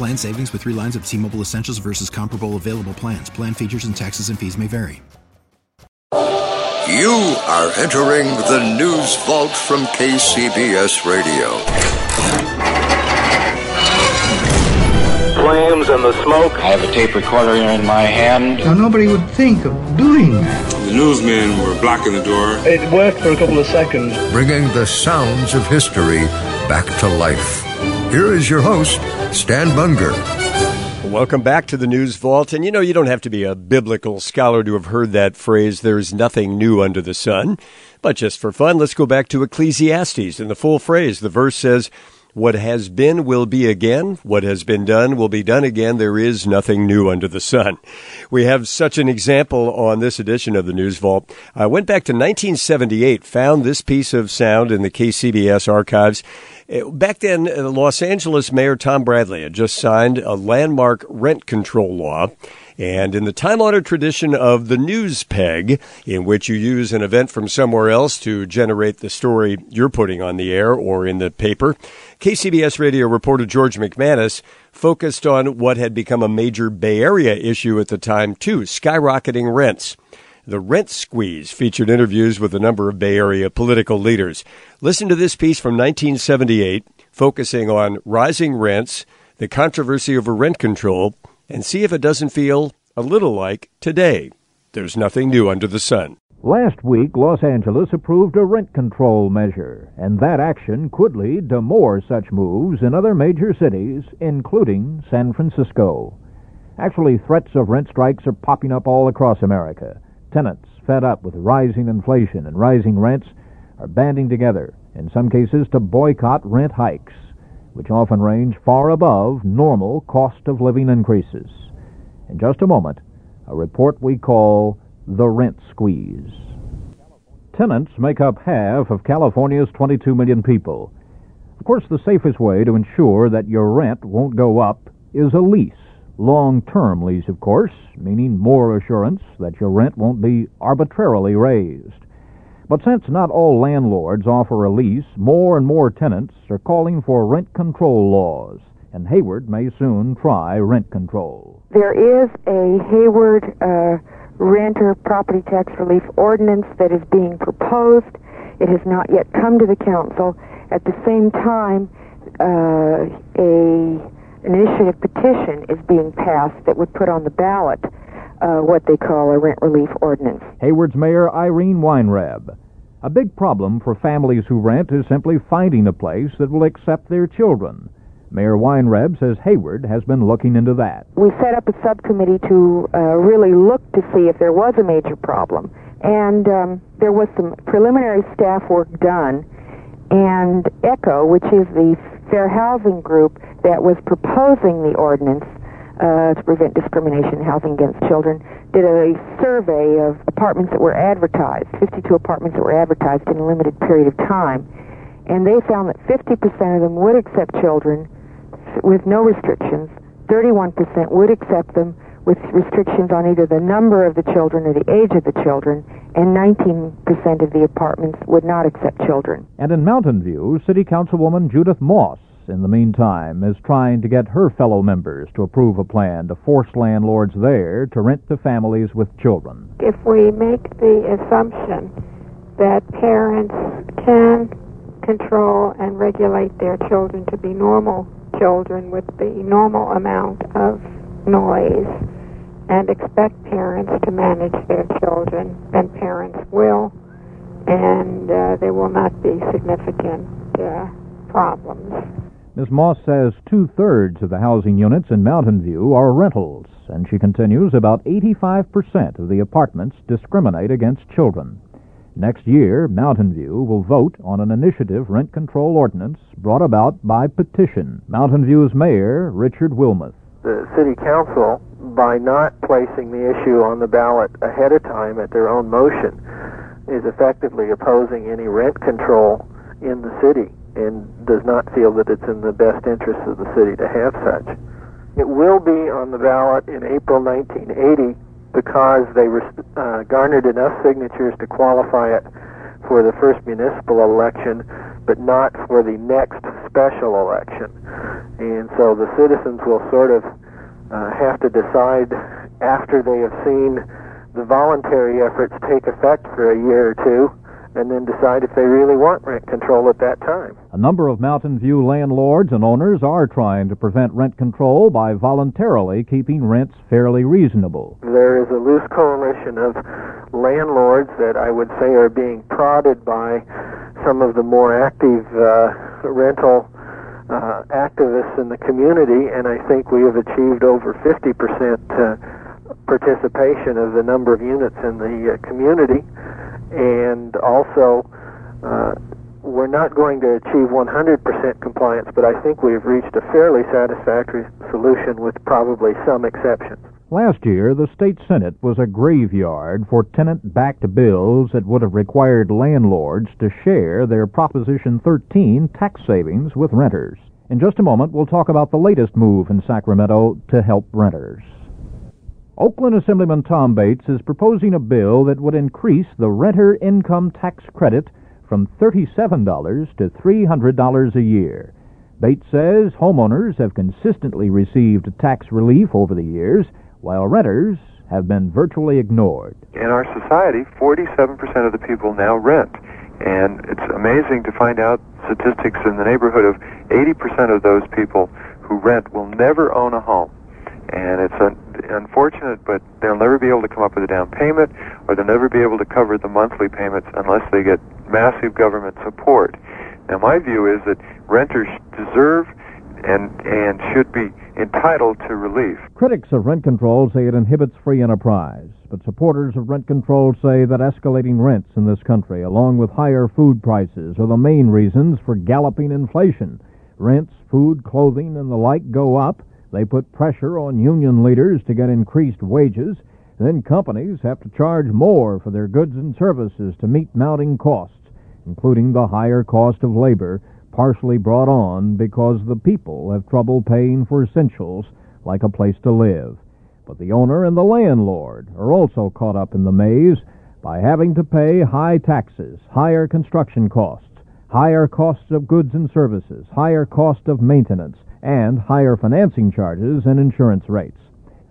Plan savings with three lines of T Mobile Essentials versus comparable available plans. Plan features and taxes and fees may vary. You are entering the news vault from KCBS Radio. Flames and the smoke. I have a tape recorder in my hand. Now, nobody would think of doing that. The newsmen were blocking the door. It worked for a couple of seconds. Bringing the sounds of history back to life. Here is your host, Stan Bunger. Welcome back to the News Vault. And you know, you don't have to be a biblical scholar to have heard that phrase, there's nothing new under the sun. But just for fun, let's go back to Ecclesiastes. In the full phrase, the verse says, what has been will be again. What has been done will be done again. There is nothing new under the sun. We have such an example on this edition of the News Vault. I went back to 1978, found this piece of sound in the KCBS archives. Uh, back then, uh, Los Angeles Mayor Tom Bradley had just signed a landmark rent control law. And in the time honored tradition of the news peg, in which you use an event from somewhere else to generate the story you're putting on the air or in the paper, KCBS radio reporter George McManus focused on what had become a major Bay Area issue at the time, too skyrocketing rents. The Rent Squeeze featured interviews with a number of Bay Area political leaders. Listen to this piece from 1978 focusing on rising rents, the controversy over rent control, and see if it doesn't feel a little like today. There's nothing new under the sun. Last week, Los Angeles approved a rent control measure, and that action could lead to more such moves in other major cities, including San Francisco. Actually, threats of rent strikes are popping up all across America. Tenants, fed up with rising inflation and rising rents, are banding together, in some cases, to boycott rent hikes which often range far above normal cost of living increases. In just a moment, a report we call the rent squeeze. Tenants make up half of California's 22 million people. Of course, the safest way to ensure that your rent won't go up is a lease. Long term lease, of course, meaning more assurance that your rent won't be arbitrarily raised. But since not all landlords offer a lease, more and more tenants are calling for rent control laws, and Hayward may soon try rent control. There is a Hayward uh, renter property tax relief ordinance that is being proposed. It has not yet come to the council. At the same time, uh, a an initiative petition is being passed that would put on the ballot uh, what they call a rent relief ordinance. Hayward's Mayor Ilene Weinreb. A big problem for families who rent is simply finding a place that will accept their children. Mayor Weinreb says Hayward has been looking into that. We set up a subcommittee to uh, really look to see if there was a major problem. And um, there was some preliminary staff work done. And ECHO, which is the fair housing group that was proposing the ordinance, uh, to prevent discrimination in housing against children, did a survey of apartments that were advertised, 52 apartments that were advertised in a limited period of time. And they found that 50% of them would accept children with no restrictions, 31% would accept them with restrictions on either the number of the children or the age of the children, and 19% of the apartments would not accept children. And in Mountain View, City Councilwoman Judith Moss in the meantime, is trying to get her fellow members to approve a plan to force landlords there to rent to families with children. If we make the assumption that parents can control and regulate their children to be normal children with the normal amount of noise and expect parents to manage their children, then parents will, and uh, there will not be significant uh, problems. Ms. Moss says two thirds of the housing units in Mountain View are rentals, and she continues about 85% of the apartments discriminate against children. Next year, Mountain View will vote on an initiative rent control ordinance brought about by petition. Mountain View's mayor, Richard Wilmoth. The city council, by not placing the issue on the ballot ahead of time at their own motion, is effectively opposing any rent control in the city and does not feel that it's in the best interest of the city to have such. It will be on the ballot in April 1980 because they uh, garnered enough signatures to qualify it for the first municipal election, but not for the next special election. And so the citizens will sort of uh, have to decide after they have seen the voluntary efforts take effect for a year or two and then decide if they really want rent control at that time. A number of Mountain View landlords and owners are trying to prevent rent control by voluntarily keeping rents fairly reasonable. There is a loose coalition of landlords that I would say are being prodded by some of the more active uh, rental uh, activists in the community, and I think we have achieved over 50% uh, participation of the number of units in the uh, community and also uh, we're not going to achieve 100% compliance, but I think we've reached a fairly satisfactory solution with probably some exceptions. Last year, the state senate was a graveyard for tenant-backed bills that would have required landlords to share their Proposition 13 tax savings with renters. In just a moment, we'll talk about the latest move in Sacramento to help renters. Oakland Assemblyman Tom Bates is proposing a bill that would increase the renter income tax credit from $37 to $300 a year. Bates says homeowners have consistently received tax relief over the years, while renters have been virtually ignored. In our society, 47% of the people now rent. And it's amazing to find out statistics in the neighborhood of 80% of those people who rent will never own a home. And it's un- unfortunate, but they'll never be able to come up with a down payment, or they'll never be able to cover the monthly payments unless they get massive government support. Now, my view is that renters deserve and and should be entitled to relief. Critics of rent control say it inhibits free enterprise, but supporters of rent control say that escalating rents in this country, along with higher food prices, are the main reasons for galloping inflation. Rents, food, clothing, and the like go up they put pressure on union leaders to get increased wages. Then companies have to charge more for their goods and services to meet mounting costs, including the higher cost of labor, partially brought on because the people have trouble paying for essentials like a place to live. But the owner and the landlord are also caught up in the maze by having to pay high taxes, higher construction costs, higher costs of goods and services, higher cost of maintenance, and higher financing charges and insurance rates.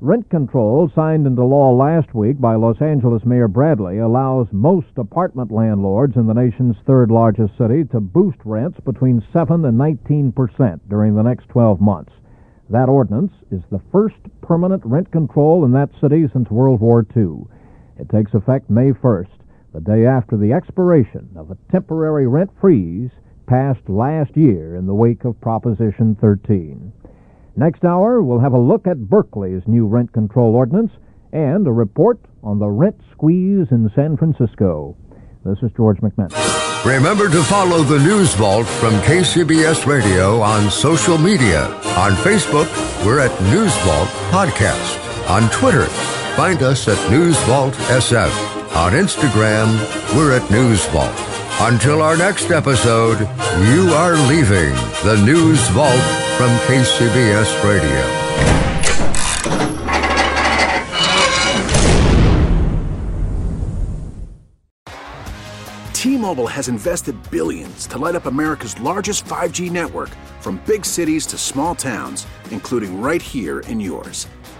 Rent control, signed into law last week by Los Angeles Mayor Bradley, allows most apartment landlords in the nation's third largest city to boost rents between 7 and 19 percent during the next 12 months. That ordinance is the first permanent rent control in that city since World War II. It takes effect May 1st, the day after the expiration of a temporary rent freeze passed last year in the wake of Proposition 13. Next hour, we'll have a look at Berkeley's new rent control ordinance and a report on the rent squeeze in San Francisco. This is George McManus. Remember to follow the News Vault from KCBS Radio on social media. On Facebook, we're at News Vault Podcast. On Twitter, find us at News Vault SF. On Instagram, we're at News Vault. Until our next episode, you are leaving the News Vault from KCBS Radio. T-Mobile has invested billions to light up America's largest 5G network from big cities to small towns, including right here in yours.